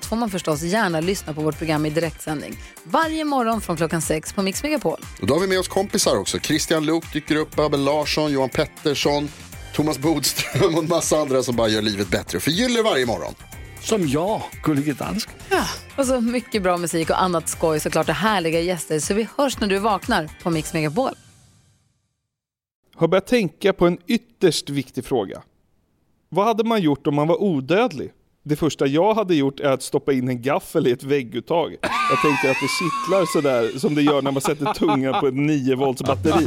allt får man förstås gärna lyssna på vårt program i direktsändning. Varje morgon från klockan sex på Mix Megapol. Och då har vi med oss kompisar också. Christian Luuk dyker upp, Abel Larsson, Johan Pettersson, Thomas Bodström och en massa andra som bara gör livet bättre och förgyller varje morgon. Som jag, Gullige Dansken. Och så mycket bra musik och annat skoj såklart och härliga gäster. Så vi hörs när du vaknar på Mix Megapol. har börjat tänka på en ytterst viktig fråga. Vad hade man gjort om man var odödlig? Det första jag hade gjort är att stoppa in en gaffel i ett vägguttag. Jag tänkte att det kittlar sådär som det gör när man sätter tungan på ett 9 volts batteri.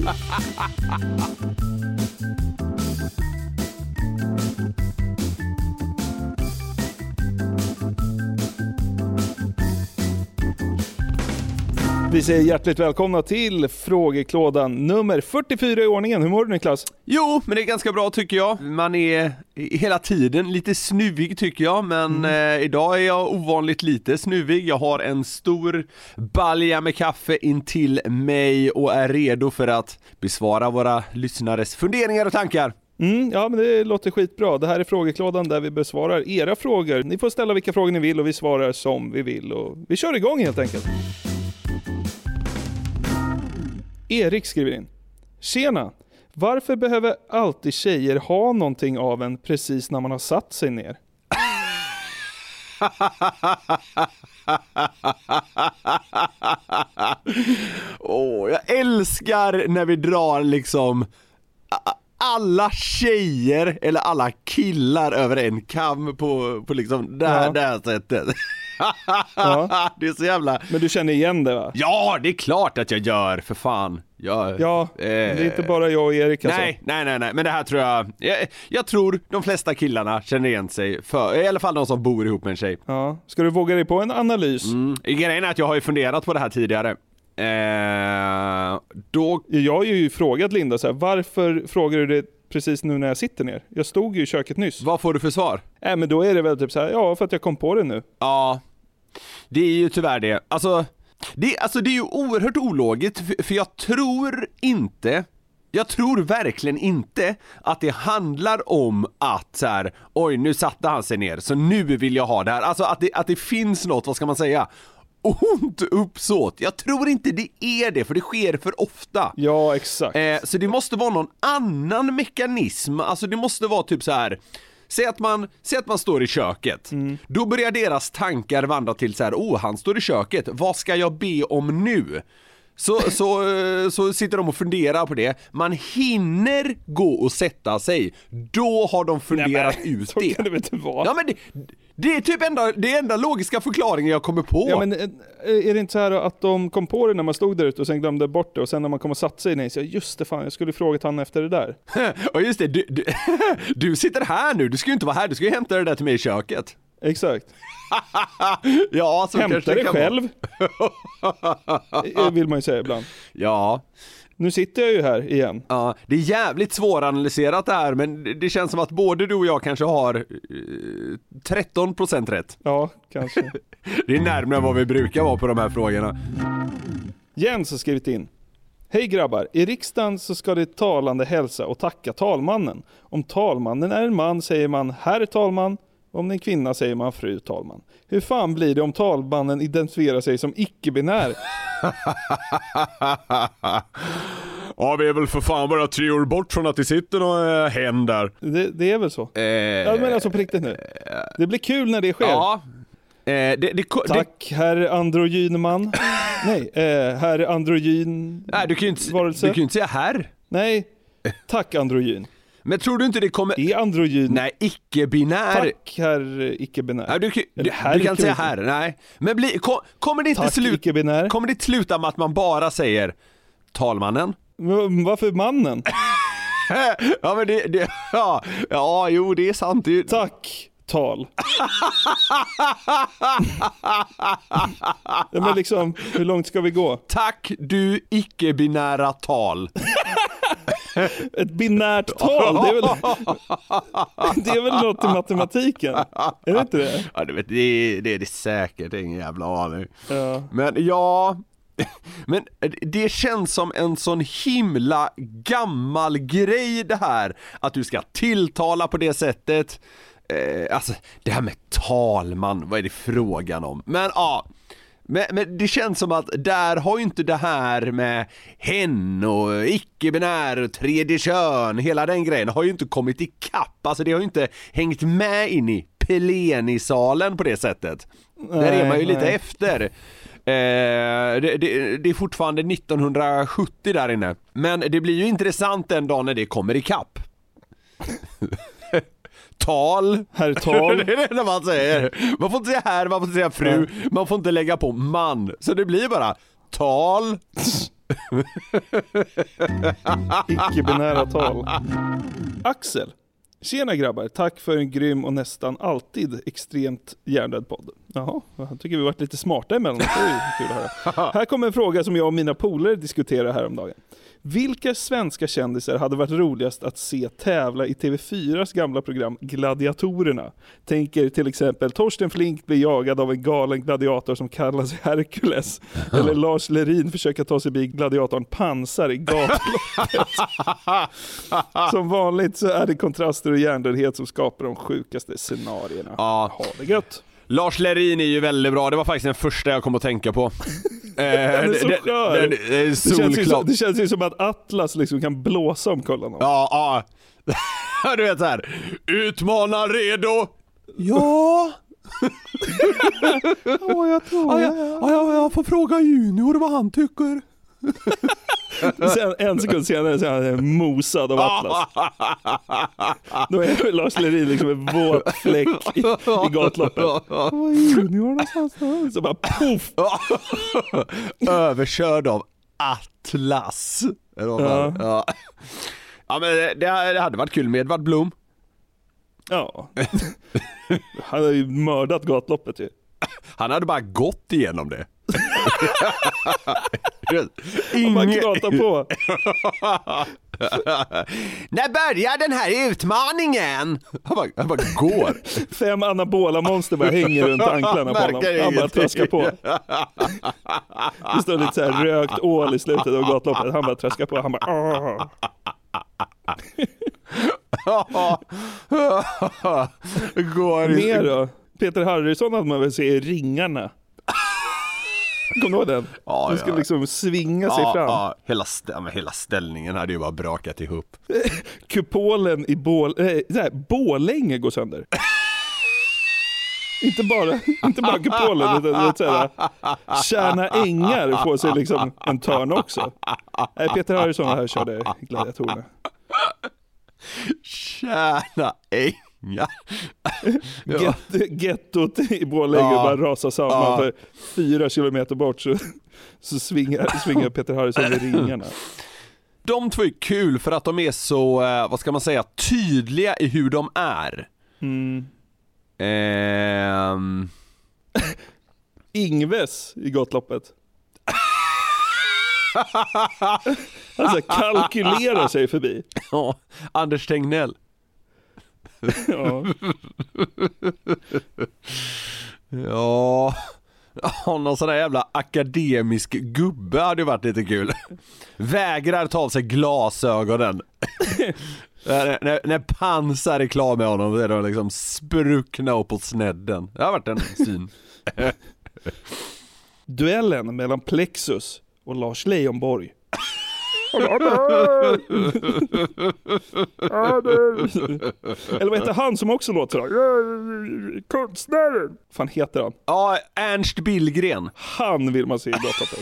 Vi säger hjärtligt välkomna till frågeklådan nummer 44 i ordningen. Hur mår du Niklas? Jo, men det är ganska bra tycker jag. Man är hela tiden lite snuvig tycker jag, men eh, idag är jag ovanligt lite snuvig. Jag har en stor balja med kaffe intill mig och är redo för att besvara våra lyssnares funderingar och tankar. Mm, ja, men det låter skitbra. Det här är frågeklådan där vi besvarar era frågor. Ni får ställa vilka frågor ni vill och vi svarar som vi vill. Och vi kör igång helt enkelt. Erik skriver in. Tjena! Varför behöver alltid tjejer ha någonting av en precis när man har satt sig ner? Åh, jag älskar när vi drar liksom alla tjejer eller alla killar över en kam på, på liksom det här, Ja. det här sättet. Ja. Det är så jävla... Men du känner igen det va? Ja, det är klart att jag gör, för fan. Jag, Ja, eh, det är inte bara jag och Erik alltså. Nej, nej, nej, nej, men det här tror jag, jag, jag tror de flesta killarna känner igen sig för, i alla fall de som bor ihop med en tjej. Ja. Ska du våga dig på en analys? Mm. Grejen är att jag har ju funderat på det här tidigare. Eh, då, Jag har ju frågat Linda så här, varför frågar du det precis nu när jag sitter ner? Jag stod ju i köket nyss. vad får du för svar? Nej men då är det väl typ så här, ja för att jag kom på det nu. Ja, det är ju tyvärr det. Alltså, det, alltså det är ju oerhört ologiskt, för, för jag tror inte jag tror verkligen inte att det handlar om att så här, oj nu satte han sig ner, så nu vill jag ha det här. Alltså att det, att det finns något, vad ska man säga, ont uppsåt. Jag tror inte det är det, för det sker för ofta. Ja exakt. Eh, så det måste vara någon annan mekanism, alltså det måste vara typ så här. Säg att, man, säg att man står i köket, då börjar deras tankar vandra till så här, oh han står i köket, vad ska jag be om nu? Så, så, eh, så sitter de och funderar på det, man hinner gå och sätta sig, då har de funderat Nej, men, ut så det. kan det inte vara? Ja men det, det är typ enda, det enda logiska förklaringen jag kommer på. Ja men eh, är det inte så här att de kom på det när man stod där ute och sen glömde bort det och sen när man kom och satte sig ner så just det fan jag skulle frågat han efter det där. Ja just det, du, du, du sitter här nu, du ska ju inte vara här, du ska ju hämta det där till mig i köket. Exakt. Ja, så kanske Hämta det det kan själv. Eh, vill man ju säga ibland. Ja, Nu sitter jag ju här igen. ja, det är jävligt svåranalyserat det här, men det- känns som att både du och jag kanske har eh, 13% rätt. Ja, kanske. Det är närmare vad vi brukar vara på de här frågorna. Jens har skrivit in. Hej grabbar, i riksdagen så ska det talande hälsa och tacka talmannen. Om talmannen är en man säger man herr talman, om det är en kvinna säger man fru talman. Hur fan blir det om talmannen identifierar sig som icke-binär? Ja, vi är väl för fan bara tre år bort från att det sitter någon hen där. Det, det är väl så? Ja men alltså på riktigt nu. Det blir kul när det sker. Ja. Eh, det, det, det, Tack herr androgynman. Nej, eh, herr androgyn... nej, du kan ju inte, du varelse. kan ju inte säga herr. Nej, tack androgyn. Men tror du inte det kommer... Är androgyn... Nej, icke-binär. Tack herr icke-binär. Nej, du, du, herr du kan säga här, nej. Men bli, kom, kommer det inte Tack icke-binär. Kommer det sluta med att man bara säger talmannen? V- Varför mannen? ja men det, det ja, ja jo det är sant. Det, Tack tal. ja, men liksom, hur långt ska vi gå? Tack du icke-binära tal. Ett binärt tal, det är väl, det är väl något i matematiken? Är det inte det? Ja, det, är, det är det säkert, ingen jävla aning. Ja. Men ja, men det känns som en sån himla gammal grej det här, att du ska tilltala på det sättet. Eh, alltså, det här med talman, vad är det frågan om? Men ja, men, men det känns som att där har ju inte det här med hen och icke-binär och tredje kön, hela den grejen har ju inte kommit ikapp, alltså det har ju inte hängt med in i plenisalen på det sättet. där är man ju lite nej. efter. Eh, det, det, det är fortfarande 1970 där inne, men det blir ju intressant den dagen när det kommer ikapp. Tal. Herr tal. det är det man säger. Man får inte säga herr, man får inte säga fru, man får inte lägga på man. Så det blir bara tal. Icke-binära tal. Axel. Tjena grabbar, tack för en grym och nästan alltid extremt hjärndöd podd. Jaha, jag tycker vi varit lite smarta emellanåt, det är kul att höra. Här kommer en fråga som jag och mina polare diskuterade häromdagen. Vilka svenska kändisar hade varit roligast att se tävla i TV4s gamla program Gladiatorerna? Tänker till exempel Torsten Flink blir jagad av en galen gladiator som kallar sig Herkules. Eller Lars Lerin försöker ta sig förbi gladiatorn Pansar i gatloppet. Som vanligt så är det kontraster och hjärndödhet som skapar de sjukaste scenarierna. Ja. Ha det gött! Lars Lerin är ju väldigt bra, det var faktiskt den första jag kom att tänka på. Eh, är så det- skör. det- det är Det känns, ju som, det känns ju som att Atlas liksom kan blåsa omkull honom. Ja, ja. Du vet såhär, utmana redo. Ja. Ja, jag tror Ja, jag, ja, jag får fråga Junior vad han tycker. Sen, en sekund senare så är han mosad av Atlas. Då är Lars Lerin liksom en våt fläck i, i gatloppet. Vad är junior någonstans? Så bara poff! Överkörd av Atlas. Fan. Ja. ja men det, det hade varit kul med Edvard Blom. Ja. Han har ju mördat gatloppet ju. Han hade bara gått igenom det. Han bara knatar på. När börjar den här utmaningen? Han bara, han bara går. Fem anabola monster bara hänger runt anklarna på honom. Han bara tröskar på. Det står lite så här rökt ål i slutet av gatloppet. Han bara tröskar på. Han bara "Åh." går Mer då? Peter Harrison hade man väl se i Ringarna. Kommer du ihåg den? Ja, Han skulle ja. liksom svinga sig Ja, fram. ja, hela, men hela ställningen hade ju bara brakat ihop. Kupolen i Bål, äh, Bålänge går sönder. inte bara, inte bara kupolen utan det är så här, Tjärna Ängar får sig liksom en törn också. Nej, Peter Harrison här körde gladiatorerna. Tjäna ängar. Ja. Get, gettot i Borlänge Ja. bara rasar samman Ja. för fyra kilometer bort så, så svingar, svingar Peter Harrison i ringarna. De två är kul för att de är så, eh, vad ska man säga, tydliga i hur de är. Mm. Ehm, Ingves i gatloppet. Han så kalkylerar sig förbi. ja, Anders Tegnell. Ja. Ja, ja, någon sån där jävla akademisk gubbe hade ju varit lite kul. Vägrar ta av sig glasögonen. när, när, när pansar är klar med honom, då är de liksom spruckna upp på snedden. Det har varit en syn. Duellen mellan Plexus och Lars Leijonborg. Eller vad heter han som också låter sådär? Konstnären! fan heter han? Ja, Ernst Billgren. Han vill man se i gatloppet.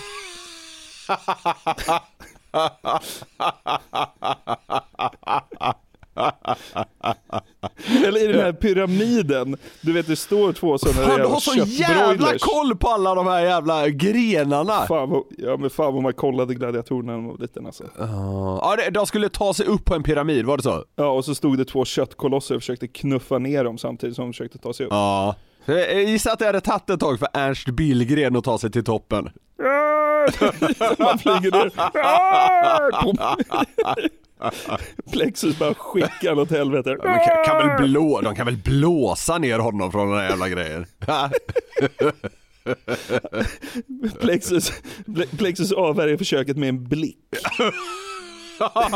Eller i den här pyramiden, du vet det står två sådana Fan du har sån jävla koll på alla de här jävla grenarna! Fan vad, ja men fan vad man kollade gladiatorerna när man var liten alltså. Ja, det- de skulle ta sig upp på en pyramid, var det så? Ja och så stod det två köttkolosser och försökte knuffa ner dem samtidigt som de försökte ta sig upp. Ja. Jag gissar att det hade tagit ett tag för Ernst Billgren att ta sig till toppen. Man flyger ner. Plexus bara skickar åt helvete. Men kan, kan väl blå, de kan väl blåsa ner honom från den här jävla grejen? Plexus, Plexus avvärjer försöket med en blick.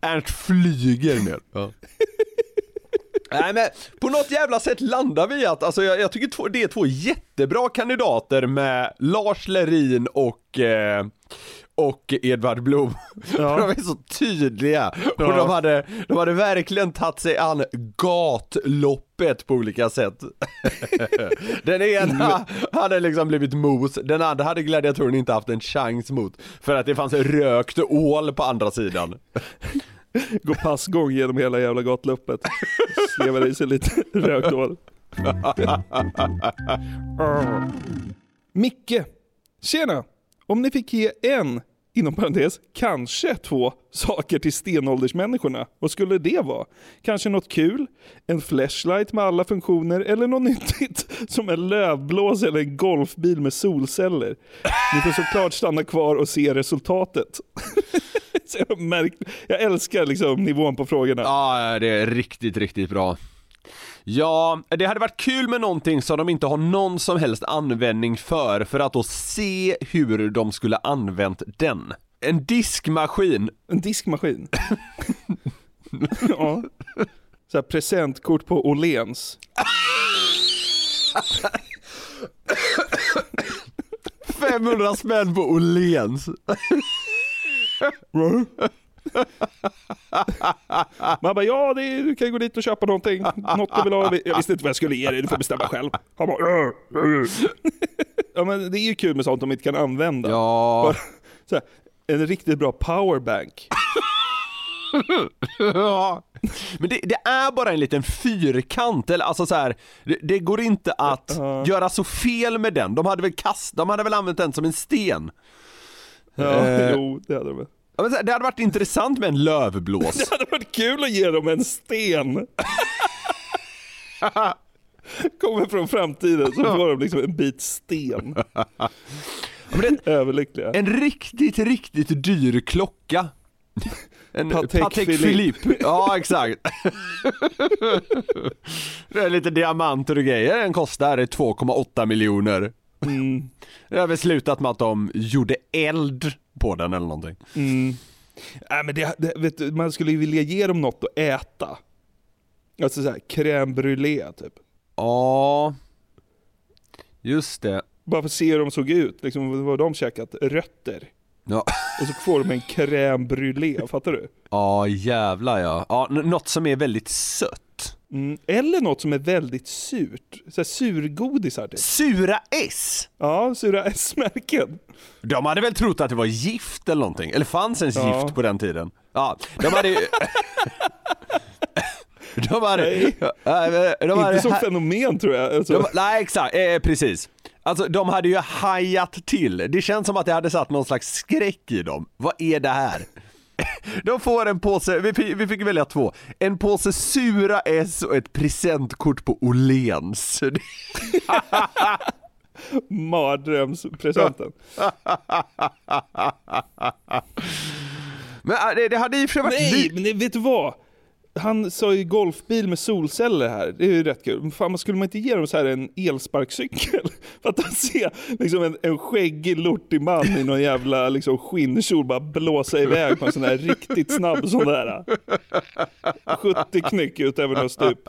Ernst flyger ner. Nej men på något jävla sätt landar vi att, alltså jag, jag tycker två, det är två jättebra kandidater med Lars Lerin och eh, och Edvard Blom. Ja. De är så tydliga och Ja. de, hade, de hade verkligen tagit sig an gatloppet på olika sätt. Den ena hade liksom blivit mos, den andra hade gladiatorn inte haft en chans mot för att det fanns en rökt ål på andra sidan. Går passgång genom hela jävla gatloppet. Slevar i sig lite rökt ål. Micke, tjena! Om ni fick ge en, inom parentes, kanske två saker till stenåldersmänniskorna, vad skulle det vara? Kanske något kul? En flashlight med alla funktioner eller något nyttigt som en lövblås eller en golfbil med solceller? Ni får såklart stanna kvar och se resultatet. Jag, märkt, jag älskar liksom nivån på frågorna. Ja, det är riktigt, riktigt bra. Ja, det hade varit kul med någonting som de inte har någon som helst användning för, för att då se hur de skulle använt den. En diskmaskin. En diskmaskin. ja. Så här presentkort på Åhléns. — 500 spänn på Åhléns. Man bara, ja det är, du kan gå dit och köpa någonting. Något du vill ha. Jag visste inte vad jag skulle ge dig, du får bestämma själv. Han bara, "Äh, äh." ja men det är ju kul med sånt de inte kan använda. Ja, Så här, en riktigt bra powerbank. Ja. Men det, det är bara en liten fyrkant, eller alltså så här, det, det går inte att Ja. göra så fel med den. De hade väl kast, de hade väl använt den som en sten. Ja, Eh. jo det hade de väl. Ja, men Det hade varit intressant med en lövblås. Det hade varit kul att ge dem en sten. Kommer från framtiden så får de liksom en bit sten. det- Överlyckliga. En riktigt, riktigt dyr klocka. En Patek Patek, Philippe. Philippe. Ja, exakt. Det är lite diamanter och grejer. Den kostar 2,8 miljoner. Mm. Det har väl slutat med att de gjorde eld på den eller någonting. Mm. Nej, men det, det, vet du, man skulle ju vilja ge dem något att äta. Alltså såhär crème brûlée typ. Ja, just det. Bara för att se hur de såg ut, liksom, vad de käkat? Rötter. Ja, Och så får de en crème brûlée, fattar du? ja jävlar ja. ja. Något som är väldigt sött. Mm. Eller något som är väldigt surt. Såhär surgodisar typ. Sura S! Ja, sura S-märken. De hade väl trott att det var gift eller någonting, eller fanns ens Ja. gift på den tiden? Ja, de hade ju... De hade... Nej. De hade Inte som fenomen tror jag. Alltså, de, nej exakt, eh, precis. Alltså de hade ju hajat till. Det känns som att det hade satt någon slags skräck i dem. Vad är det här? De får en påse, vi fick, vi fick välja två. En påse sura S och ett presentkort på Åhléns. Mardrömspresenten. Men äh, det, det hade sig varit Nej, men det, vet du vad? Han sa ju golfbil med solceller här, det är ju rätt kul. Fan, skulle man inte ge dem så här en elsparkcykel? För att ser liksom en, en skäggig lortig man i någon jävla liksom, skinnkjol bara blåsa iväg på en sån här riktigt snabb sån där. 70 knyck ut över något stup.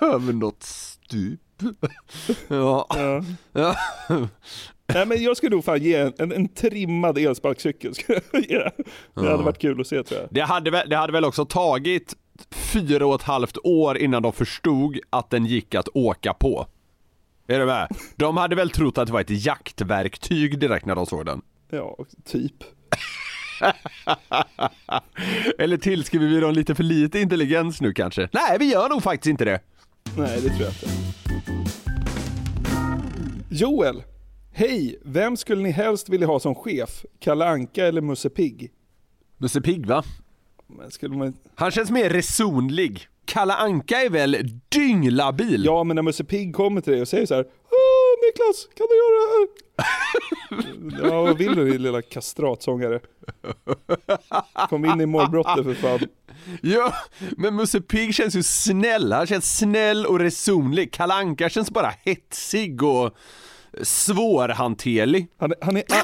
över något stup. Ja. Ja. Nej men jag skulle nog fan ge en, en, en trimmad elsparkcykel. Ge. Det hade varit kul att se tror jag. Det hade, väl, det hade väl också tagit fyra och ett halvt år innan de förstod att den gick att åka på. Är du med? De hade väl trott att det var ett jaktverktyg direkt när de såg den. Ja, typ. Eller tillskriver vi dem lite för lite intelligens nu kanske? Nej, vi gör nog faktiskt inte det. Nej, det tror jag inte. Joel. Hej, vem skulle ni helst vilja ha som chef? Kalle Anka eller Musse Pigg? Musse Pigg va? Man... Han känns mer resonlig. Kalle Anka är väl dynglabil? Ja, men när Musse Pigg kommer till dig och säger så här Niklas, kan du göra det här? ja, vad vill du din lilla kastratsångare? Kom in i målbrottet för fan. Ja, men Musse Pigg känns ju snäll. Han känns snäll och resonlig. Kalle Anka känns bara hetsig och svårhanterlig. Han är, han är a-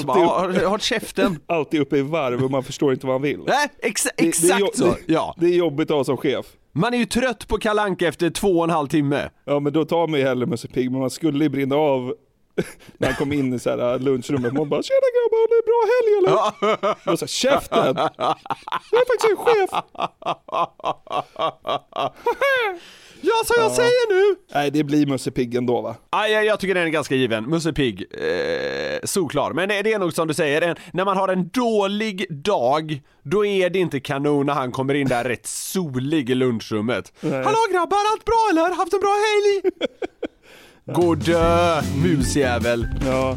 Så bara, alltid, "Ja, håll käften. alltid uppe i varv och man förstår inte vad han vill. Nej, exa Det- det är exakt jo- så. det- Ja. Det är jobbigt att ha som chef. Man är ju trött på Kalle Anka efter två och en halv timme. Ja men då tar man ju hellre Musse Pigg, men man skulle ju brinna av när han kom in i så här äh, lunchrummet. Man bara “Tjena grabbar, har ni en bra helg eller?” Och så här, “Käften! Jag är faktiskt en chef!” Ja, så jag säger nu! Nej det blir Musse Pigg ändå va? Ah, jag, jag tycker den är ganska given. Musse Pigg, eh, solklar. Men det, det är nog som du säger, en, när man har en dålig dag, då är det inte kanon när han kommer in där rätt solig i lunchrummet. Hallå grabbar, allt bra eller? Haft en bra helg? Gå dö, musjävel. Ja.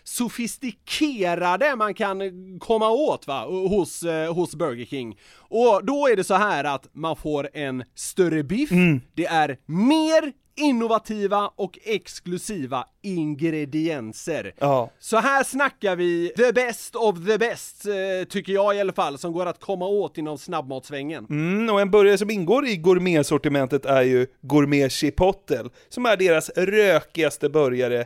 sofistikerade man kan komma åt va, hos, eh, hos Burger King. Och då är det så här att man får en större biff, det är mer innovativa och exklusiva ingredienser. Ja. Så här snackar vi the best of the best, eh, tycker jag i alla fall, som går att komma åt inom snabbmatsvängen. Mm, och en burgare som ingår i gourmetsortimentet är ju Gourmet Chipotle, som är deras rökigaste burgare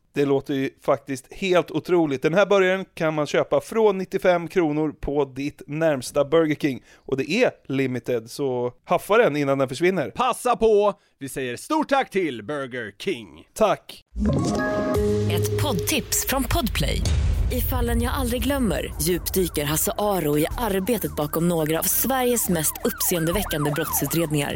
Det låter ju faktiskt helt otroligt. Den här burgaren kan man köpa från 95 kronor på ditt närmsta Burger King. Och det är limited, så haffa den innan den försvinner. Passa på! Vi säger stort tack till Burger King. Tack! Ett poddtips från Podplay. I fallen jag aldrig glömmer djupdyker Hasse Aro i arbetet bakom några av Sveriges mest uppseendeväckande brottsutredningar.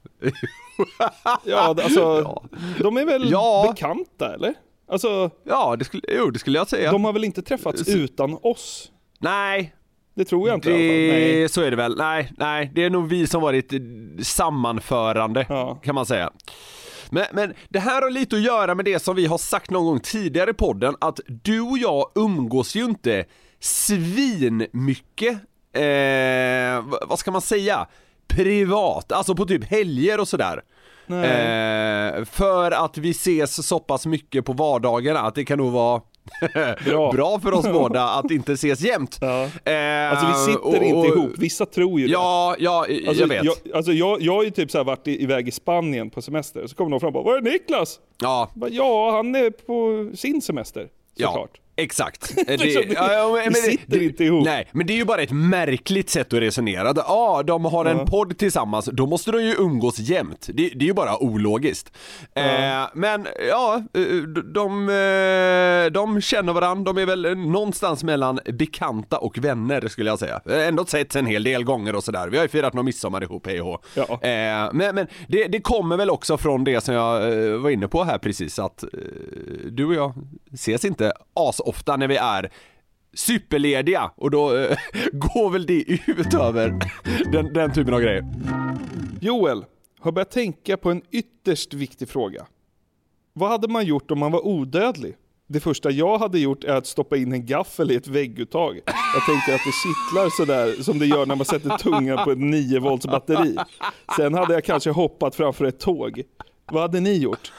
Ja, alltså, de är väl Ja. bekanta eller? Alltså, Ja, det skulle, jo, det skulle jag säga. de har väl inte träffats utan oss? Nej, Det tror jag inte i alla fall. det, Nej. så är det väl. Nej, nej, det är nog vi som varit eh, sammanförande, Ja. kan man säga. Men, men det här har lite att göra med det som vi har sagt någon gång tidigare i podden, att du och jag umgås ju inte svinmycket, eh, vad ska man säga, privat, alltså på typ helger och sådär. Eh, för att vi ses så pass mycket på vardagarna att det kan nog vara Bra. bra för oss båda att inte ses jämt. Ja. Eh, Alltså vi sitter och- inte och- ihop, vissa tror ju det. Ja, ja, Alltså, jag vet. Jag, alltså jag, jag har ju typ så här varit i- iväg i Spanien på semester, så kommer någon fram och bara Var är Niklas? Ja, Bara, ja, han är på sin semester. ja. Exakt. Det, Liksom, vi- vi sitter inte ihop. Nej, men det är ju bara ett märkligt sätt att resonera. Ja, ah, de har en podd tillsammans, då måste de ju umgås jämt. Det, det är ju bara ologiskt. Eh, men ja, eh, de, de, eh, de känner varandra, de är väl någonstans mellan bekanta och vänner skulle jag säga. Ändå setts en hel del gånger och sådär. Vi har ju firat någon midsommar ihop, hej och. Ja. Eh, men men det, det kommer väl också från det som jag eh, var inne på här precis, att du och jag ses inte ofta när vi är superlediga och då eh, går väl det ut över den, den typen av grejer. Joel har börjat tänka på en ytterst viktig fråga. Vad hade man gjort om man var odödlig? Det första jag hade gjort är att stoppa in en gaffel i ett vägguttag. Jag tänkte att det kittlar sådär som det gör när man sätter tungan på ett 9 volts batteri. Sen hade jag kanske hoppat framför ett tåg. Vad hade ni gjort?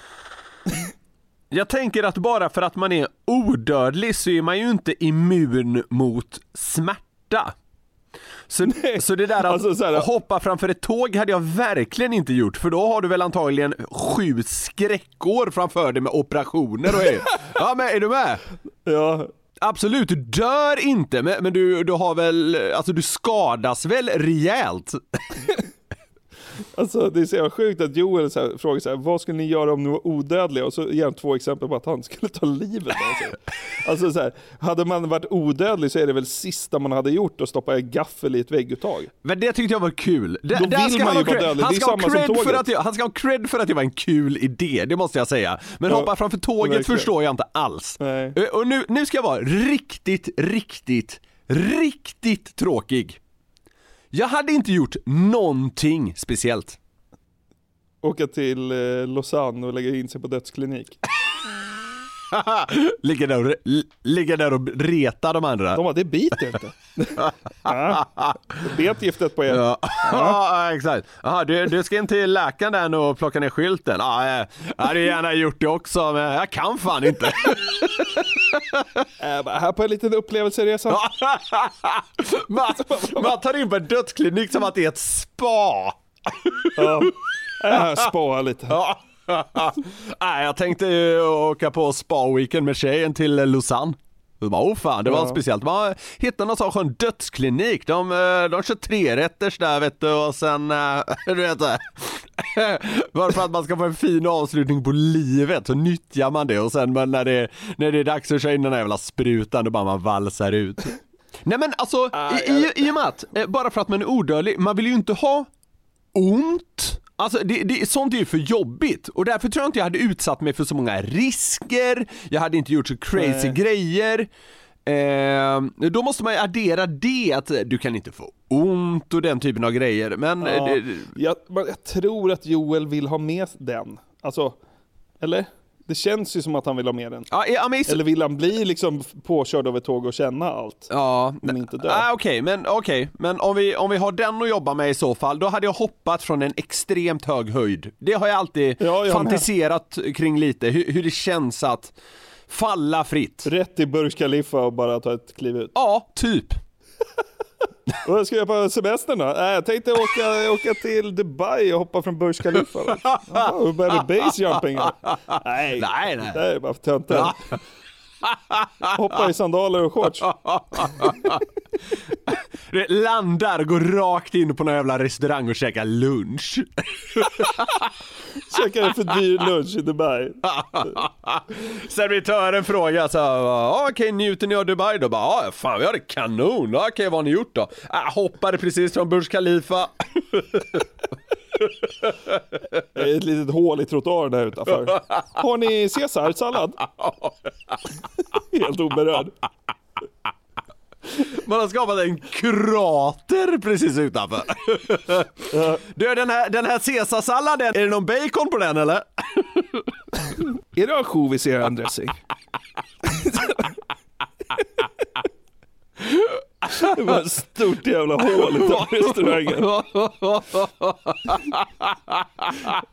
Jag tänker att bara för att man är odödlig så är man ju inte immun mot smärta. Så, så det där att Alltså, så här- hoppa framför ett tåg hade jag verkligen inte gjort för då har du väl antagligen sju skräckår framför dig med operationer och är, Ja men är du med? Ja, Absolut, du dör inte men, men du, du har väl, alltså du skadas väl rejält? alltså det är så jävla sjukt att Joel så här, frågar så här, vad skulle ni göra om ni var odödliga? Och så ger han två exempel på att han skulle ta livet av sig. Alltså så här, hade man varit odödlig så är det väl sista man hade gjort att stoppa en gaffel i ett vägguttag. Men det tyckte jag var kul. Det, Då vill ska man han ju vara dödlig. han Det är samma som cred för tåget. att jag, han ska ha cred för att det var en kul idé, det måste jag säga. Men Ja, hoppa framför tåget verkligen. förstår jag inte alls. Nej. Eh, Och nu, nu ska jag vara riktigt, riktigt, riktigt tråkig. Jag hade inte gjort någonting speciellt. Åka till eh, Lausanne och lägga in sig på dödsklinik. ligga, där och, re- l- ligga där och reta de andra. De bara, det biter inte. ja, det bet giftet på er. Ja, ja exakt. Aha, du, du ska in till läkaren där och plocka ner skylten. Ja, jag jag hade gärna gjort det också, men jag kan fan inte. Äh, här på en liten upplevelseresa. man, man tar in på en dödsklinik som att det är ett spa. Ja. Äh, spara lite. Ja. Nej, jag tänkte ju åka på spa-weekend med tjejen till Lausanne. Så bara, oh fan, det var Ja. speciellt. Man hittade någon sån skön dödsklinik. De, eh, de kör trerätters där vet du och sen, eh, du vet det. Bara för att man ska få en fin avslutning på livet så nyttjar man det och sen men när det, när det är dags att köra in den här jävla sprutan då bara man valsar ut. Nej men alltså, i, i, i och med att, eh, bara för att man är odödlig, man vill ju inte ha ont. Alltså det, det, sånt är ju för jobbigt och därför tror jag inte jag hade utsatt mig för så många risker, jag hade inte gjort så crazy Nej. grejer. Eh, då måste man ju addera det att du kan inte få ont och den typen av grejer men eh, Ja, det, jag, jag tror att Joel vill ha med den. Alltså, eller? Det känns ju som att han vill ha med den. ja, ja, men, Eller vill han bli liksom påkörd av ett tåg och känna allt? Ja, Men inte dö. Ah, Okej, men, okej. men om, vi, om vi har den att jobba med i så fall, då hade jag hoppat från en extremt hög höjd. Det har jag alltid Ja, jag med. fantiserat kring lite, hur, hur det känns att falla fritt. Rätt i Burj Khalifa och bara ta ett kliv ut. Ja, typ. Och vad ska jag göra på semestern då? Äh, jag tänkte åka, åka till Dubai och hoppa från Burj Khalifa. Jaha, och börja med base jumping. här. Nej, Nej, nej. det är bara för töntar. Hoppa i sandaler och shorts. Det landar, går rakt in på någon jävla restaurang och käkar lunch. Käkar en för dyr lunch i Dubai. Servitören frågar så här, "Ja, okej njuter ni av Dubai då? Bara, ja fan vi har det kanon, okej vad har ni gjort då? Äh, hoppade precis från Burj Khalifa. Det är ett litet hål i trottoaren där utanför. Har ni caesarsallad? Helt oberörd. Man har skapat en krater precis utanför. Du den här, den här caesarsalladen, är det någon bacon på den eller? Är det ansjovis i er dressing? Det var ett stort jävla hål i restaurangen.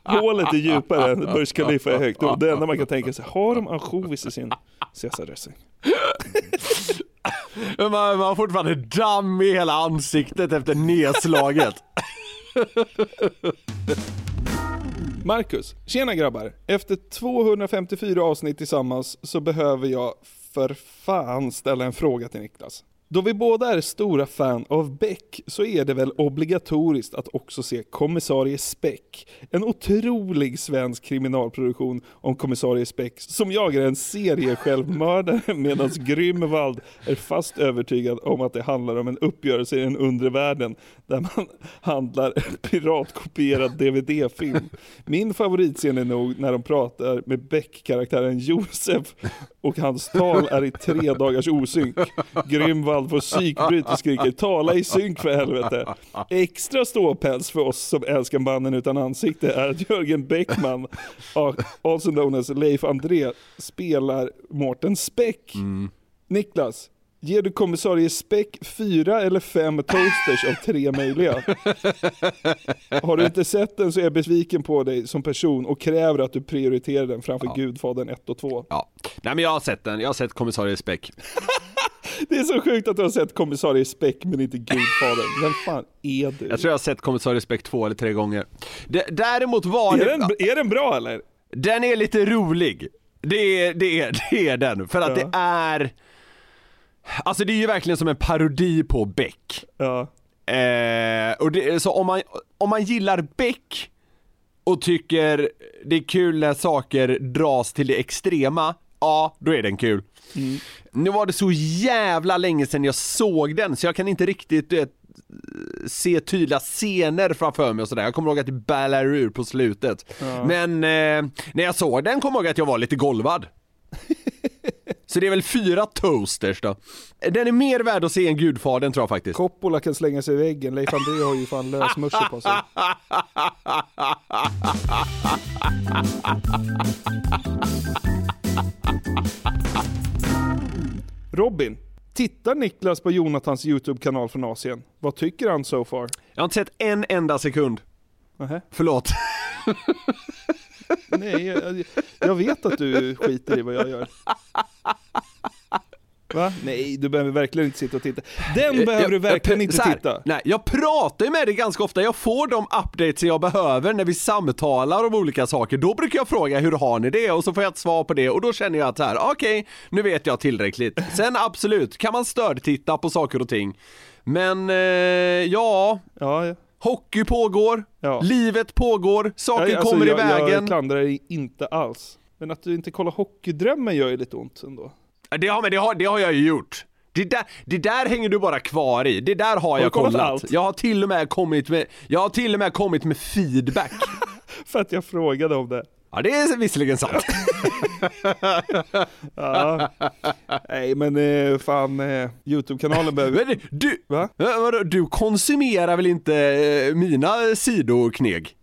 Hålet är djupare än Burj Khalifa är högt. Och det enda man kan tänka sig, har de ansjovis i sin caesardressing? Man, man har fortfarande damm i hela ansiktet efter nedslaget. Marcus, tjena grabbar. Efter 254 avsnitt tillsammans så behöver jag för fan ställa en fråga till Niklas. Då vi båda är stora fan av Beck så är det väl obligatoriskt att också se Kommissarie Speck. En otrolig svensk kriminalproduktion om Kommissarie Speck som jagar en seriesjälvmördare medan Grymwald är fast övertygad om att det handlar om en uppgörelse i den undre världen där man handlar en piratkopierad DVD-film. Min favoritscen är nog när de pratar med Beck-karaktären Josef och hans tal är i tre dagars osynk. Grymwald får psykbryt och skriker tala i synk för helvete. Extra ståpäls för oss som älskar mannen utan ansikte är att Jörgen Bäckman, also known as Leif André, spelar Mårten Späck. Niklas, ger du kommissarie Späck fyra eller fem toasters av tre möjliga? Har du inte sett den så är jag besviken på dig som person och kräver att du prioriterar den framför Gudfadern 1 och 2. Ja. Nej men jag har sett den, jag har sett kommissarie Speck. Det är så sjukt att du har sett kommissarie Späck men inte Gudfadern. Vem fan är du? Jag tror jag har sett kommissarie Speck två eller tre gånger. D- däremot var Är det... den, är den bra eller? Den är lite rolig. Det är, det är, det är den. För att Ja. det är... Alltså det är ju verkligen som en parodi på Beck. Ja. Eh, och det, så om man, om man gillar Beck och tycker det är kul när saker dras till det extrema, ja, då är den kul. Nu var det så jävla länge sedan jag såg den så jag kan inte riktigt vet, se tydliga scener framför mig och sådär. Jag kommer ihåg att det ballar ur på slutet. Men eh, när jag såg den kommer jag ihåg att jag var lite golvad. Så det är väl fyra toasters då. Den är mer värd att se än Gudfadern tror jag faktiskt. Coppola kan slänga sig i väggen, Leif André har ju fan lösmusche på sig. Robin, tittar Niklas på Jonathans YouTube-kanal från Asien? Vad tycker han so far? Jag har inte sett en enda sekund. Nähä. Förlåt. Nej, jag, jag vet att du skiter i vad jag gör. Va? Nej, du behöver verkligen inte sitta och titta. Den behöver Jag- du verkligen jag- inte här, titta. Nej, jag pratar ju med dig ganska ofta. Jag får de updates jag behöver när vi samtalar om olika saker. Då brukar jag fråga hur har ni det? Och så får jag ett svar på det och då känner jag att så här, okej, nu vet jag tillräckligt. Sen absolut, kan man stödtitta på saker och ting. Men, eh, ja, Ja, ja. hockey pågår, Ja. livet pågår, saker Nej, alltså, kommer jag, i vägen. Jag klandrar dig inte alls. Men att du inte kollar Hockeydrömmen gör ju lite ont ändå. Det har, men det har, det har jag ju gjort. Det där, det där hänger du bara kvar i. Det där har, du jag kollat kollat. Jag har till och med kommit med, jag har till och med kommit med feedback. För att jag frågade om det. Ja, det är visserligen sant. Ja. Nej men eh, fan, eh, YouTube-kanalen behöver... Men du, Va? vadå, du konsumerar väl inte eh, mina sidokneg?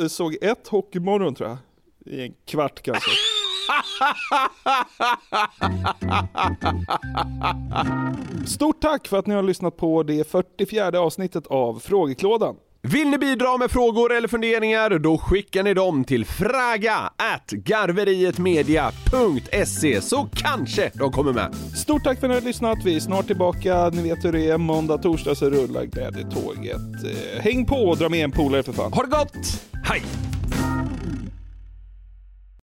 Jag såg ett Hockeymorgon tror jag. I en kvart kanske. Stort tack för att ni har lyssnat på det 44 avsnittet av Frågeklådan. Vill ni bidra med frågor eller funderingar, då skickar ni dem till fraga garverietmedia.se så kanske de kommer med. Stort tack för att ni har lyssnat. Vi är snart tillbaka. Ni vet hur det är. Måndag, torsdag så rullar glädjetåget. Eh, Häng på och dra med en polare för fan. Ha det gott! Hej!